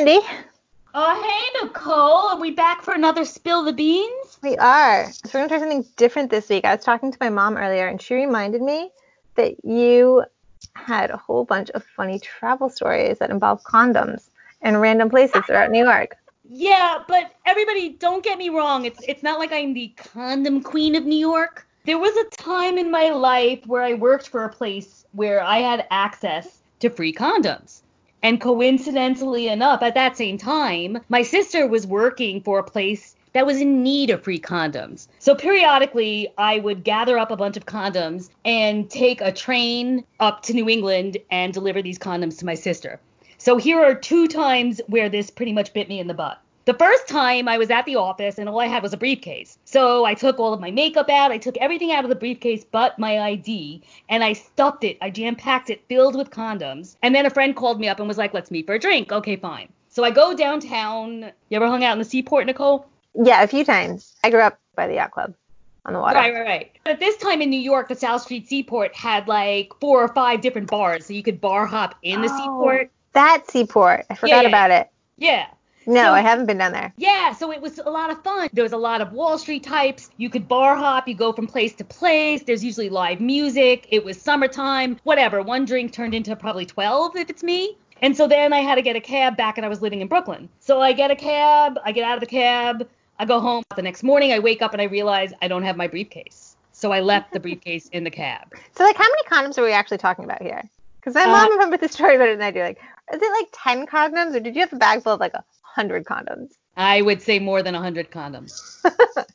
Cindy. Oh, hey, Nicole. Are we back for another Spill the Beans? We are. So we're going to try something different this week. I was talking to my mom earlier, and she reminded me that you had a whole bunch of funny travel stories that involve condoms in random places throughout New York. Yeah, but everybody, don't get me wrong. It's it's not like I'm the condom queen of New York. There was a time in my life where I worked for a place where I had access to free condoms. And coincidentally enough, at that same time, my sister was working for a place that was in need of free condoms. So periodically, I would gather up a bunch of condoms and take a train up to New England and deliver these condoms to my sister. So here are two times where this pretty much bit me in the butt. The first time I was at the office and all I had was a briefcase. So I took all of my makeup out, I took everything out of the briefcase but my ID, and I stuffed it, I jam packed it filled with condoms. And then a friend called me up and was like, let's meet for a drink. Okay, fine. So I go downtown. You ever hung out in the seaport, Nicole? Yeah, a few times. I grew up by the yacht club on the water. Right, right, right. But at this time in New York, the South Street Seaport had like four or five different bars, so you could bar hop in the Oh. seaport. That seaport. I forgot yeah. about it. Yeah. No, So- I haven't been down there. Yeah, so it was a lot of fun. There was a lot of Wall Street types. You could bar hop, you go from place to place. There's usually live music. It was summertime, whatever. One drink turned into probably 12 if it's me. And so then I had to get a cab back and I was living in Brooklyn. So I get a cab, I get out of the cab, I go home. The next morning I wake up and I realize I don't have my briefcase. So I left the briefcase in the cab. So, like, how many condoms are we actually talking about here? Because my Uh, mom remembered the story better than I do. Like, is it like 10 condoms, or did you have a bag full of like a 100 condoms? I would say more than a 100 condoms.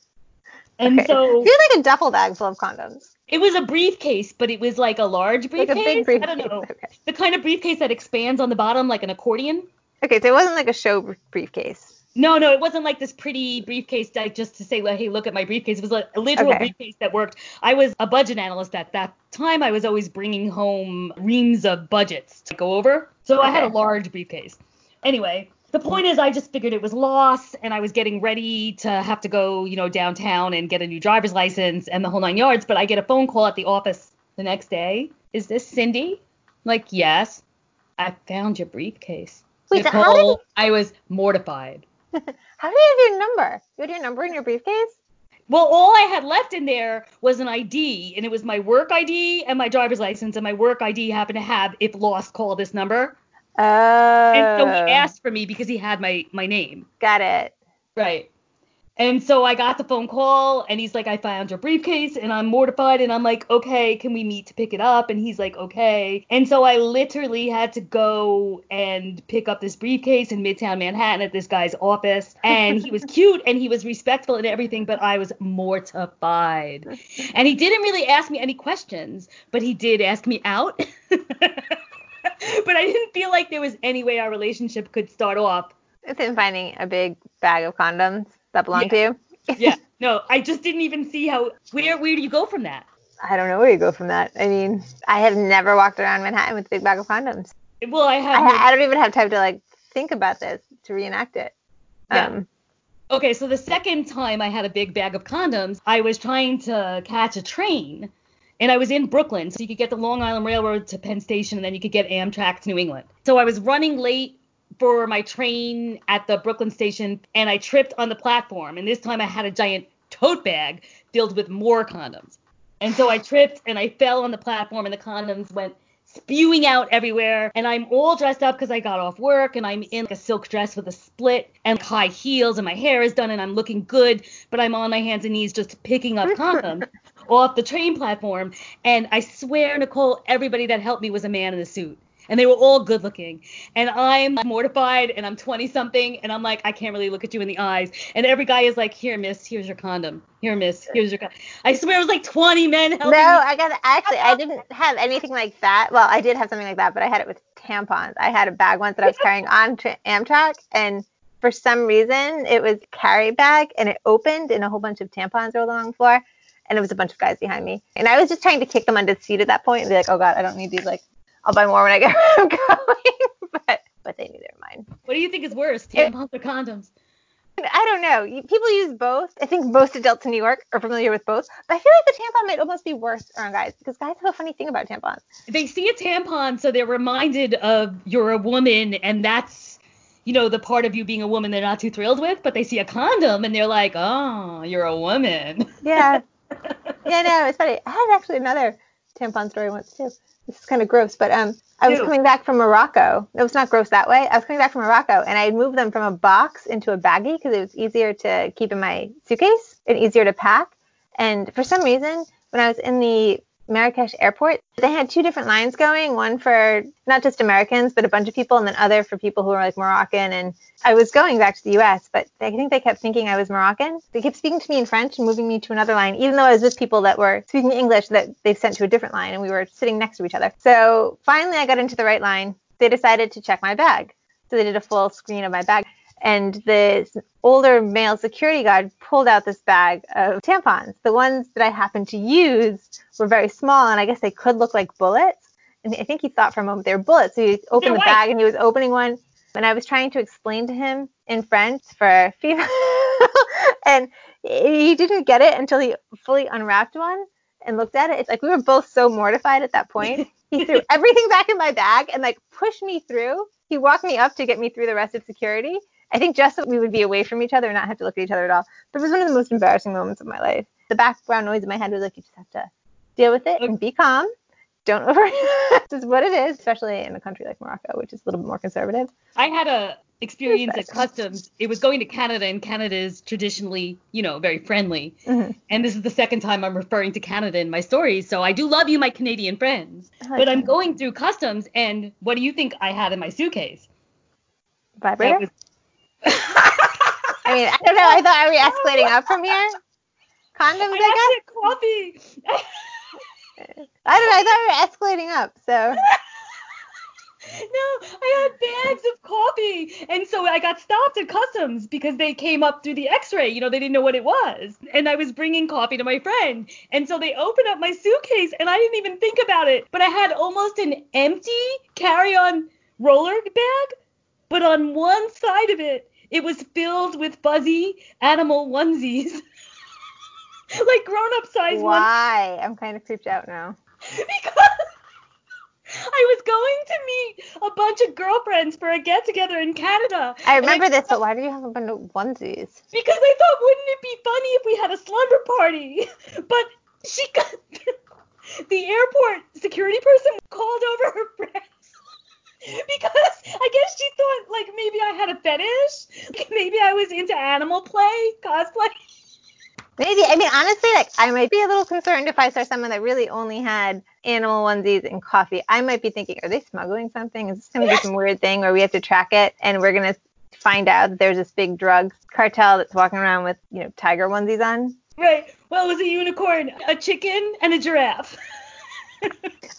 And Okay. so you had like a duffel bag full of condoms. It was a briefcase, but it was like a large briefcase. Like briefcase. a big briefcase. I don't know. Okay. The kind of briefcase that expands on the bottom like an accordion. Okay, so it wasn't like a show briefcase. No, no, it wasn't like this pretty briefcase that just to say, like, hey, look at my briefcase. It was like a literal Okay. briefcase that worked. I was a budget analyst at that time. I was always bringing home reams of budgets to go over. So I had a large briefcase. Anyway, the point is, I just figured it was lost, and I was getting ready to have to go, you know, downtown and get a new driver's license and the whole nine yards. But I get a phone call at the office the next day. Is this Cindy? I'm like, yes. I found your briefcase. Wait, so how did Nicole, I was mortified. How did you have your number? You had your number in your briefcase? Well, all I had left in there was an ID, and it was my work ID and my driver's license, and my work ID happened to have if lost, call this number. Oh. And so he oh. asked for me because he had my my name. Got it. Right. And so I got the phone call, and he's like, I found your briefcase, and I'm mortified, and I'm like, okay, can we meet to pick it up? And he's like, okay. And so I literally had to go and pick up this briefcase in Midtown Manhattan at this guy's office, and he was cute and he was respectful and everything, but I was mortified. And he didn't really ask me any questions, but he did ask me out. but I didn't feel like there was any way our relationship could start off It's in finding a big bag of condoms that belong to you. yeah. No, I just didn't even see how. Where where do you go from that? I don't know where you go from that. I mean, I have never walked around Manhattan with a big bag of condoms. Well, I I, have. ha- I don't even have time to like think about this to reenact it. Yeah. Um, okay, so the second time I had a big bag of condoms, I was trying to catch a train, and I was in Brooklyn, so you could get the Long Island Railroad to Penn Station, and then you could get Amtrak to New England. So I was running late for my train at the Brooklyn station, and I tripped on the platform, and this time I had a giant tote bag filled with more condoms. And so I tripped and I fell on the platform and the condoms went spewing out everywhere. And I'm all dressed up because I got off work and I'm in like a silk dress with a split and high heels and my hair is done and I'm looking good, but I'm on my hands and knees just picking up condoms off the train platform. And I swear, Nicole, everybody that helped me was a man in a suit. And they were all good looking. And I'm mortified and I'm 20 something and I'm like, I can't really look at you in the eyes. And every guy is like, here, miss, here's your condom. Here, miss, here's your condom. I swear it was like 20 men helping no, me. I got actually I didn't have anything like that. Well, I did have something like that, but I had it with tampons. I had a bag once that I was carrying on to Amtrak, and for some reason it was carry bag, and it opened, and a whole bunch of tampons rolled along the floor, and it was a bunch of guys behind me, and I was just trying to kick them under the seat at that point and be like, oh god, I don't need these. Like, I'll buy more when I get where I'm going, but but they knew they were mine. What do you think is worse, tampons or condoms? I don't know. People use both. I think most adults in New York are familiar with both. But I feel like the tampon might almost be worse around guys because guys have a funny thing about tampons. They see a tampon, so they're reminded of you're a woman, and that's you know, the part of you being a woman they're not too thrilled with, but they see a condom and they're like, oh, you're a woman. Yeah. yeah, no, it's funny. I had actually another tampon story once too. This is kind of gross, but um, I was Ew. coming back from Morocco. It was not gross that way. I was coming back from Morocco, and I had moved them from a box into a baggie because it was easier to keep in my suitcase and easier to pack. And for some reason, when I was in the Marrakesh airport, they had two different lines going, one for not just Americans, but a bunch of people, and then other for people who were like Moroccan. And I was going back to the US, but I think they kept thinking I was Moroccan. They kept speaking to me in French and moving me to another line, even though I was with people that were speaking English that they sent to a different line, and we were sitting next to each other. So finally, I got into the right line. They decided to check my bag. So they did a full screen of my bag. And this older male security guard pulled out this bag of tampons. The ones that I happened to use were very small, and I guess they could look like bullets. And I think he thought for a moment they were bullets. So he opened the white. bag and he was opening one. And I was trying to explain to him in French for female, and he didn't get it until he fully unwrapped one and looked at it. It's like we were both so mortified at that point. He threw everything back in my bag and like pushed me through. He walked me up to get me through the rest of security. I think just that we would be away from each other and not have to look at each other at all. But it was one of the most embarrassing moments of my life. The background noise in my head was like, you just have to deal with it and be calm. Don't over. this is what it is, especially in a country like Morocco, which is a little bit more conservative. I had a experience at customs. It was going to Canada, and Canada is traditionally, you know, very friendly. Mhm. And this is the second time I'm referring to Canada in my stories, so I do love you, my Canadian friends. like But I'm going through customs, and what do you think I had in my suitcase? Vibrator. That was- I mean, I don't know. I thought are we escalating up from here? Condoms, I I had coffee. I don't know. I thought we were escalating up. So no, I had bags of coffee. And so I got stopped at customs because they came up through the x ray. You know, they didn't know what it was. And I was bringing coffee to my friend. And so they opened up my suitcase and I didn't even think about it. But I had almost an empty carry on roller bag. But on one side of it, it was filled with fuzzy animal onesies. like grown up size ones why? I'm kind of creeped out now. because I was going to meet a bunch of girlfriends for a get together in Canada. I remember this, but why do you have a bunch of onesies? Because I thought, wouldn't it be funny if we had a slumber party? But she got the airport security person called over her friends. Because I guess she thought like maybe I had a fetish, like maybe I was into animal play, cosplay. Maybe. I mean, honestly, like I might be a little concerned if I saw someone that really only had animal onesies and coffee. I might be thinking, are they smuggling something? Is this going to be some weird thing where we have to track it and we're going to find out that there's this big drug cartel that's walking around with, you know, tiger onesies on? Right. Well, it was a unicorn, a chicken, and a giraffe.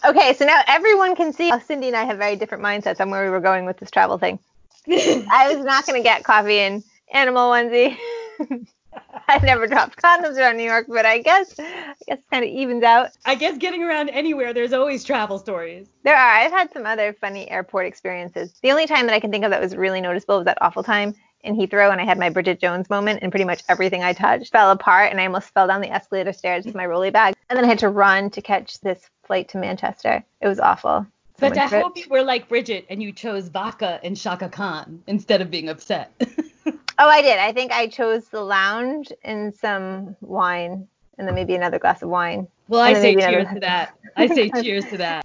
Okay, so now everyone can see how Cindy and I have very different mindsets on where we were going with this travel thing. I was not going to get coffee and animal onesie. I never dropped condoms around New York, but I guess I guess it kind of evens out. I guess getting around anywhere, there's always travel stories. There are. I've had some other funny airport experiences. The only time that I can think of that was really noticeable was that awful time in Heathrow, and I had my Bridget Jones moment, and pretty much everything I touched fell apart, and I almost fell down the escalator stairs with my rolly bag, and then I had to run to catch this flight to Manchester. It was awful. So But I it- hope you were like Bridget and you chose vodka and Chaka Khan instead of being upset. Oh, I did. I think I chose the lounge and some wine, and then maybe another glass of wine. well, I say cheers to that. I say cheers to that.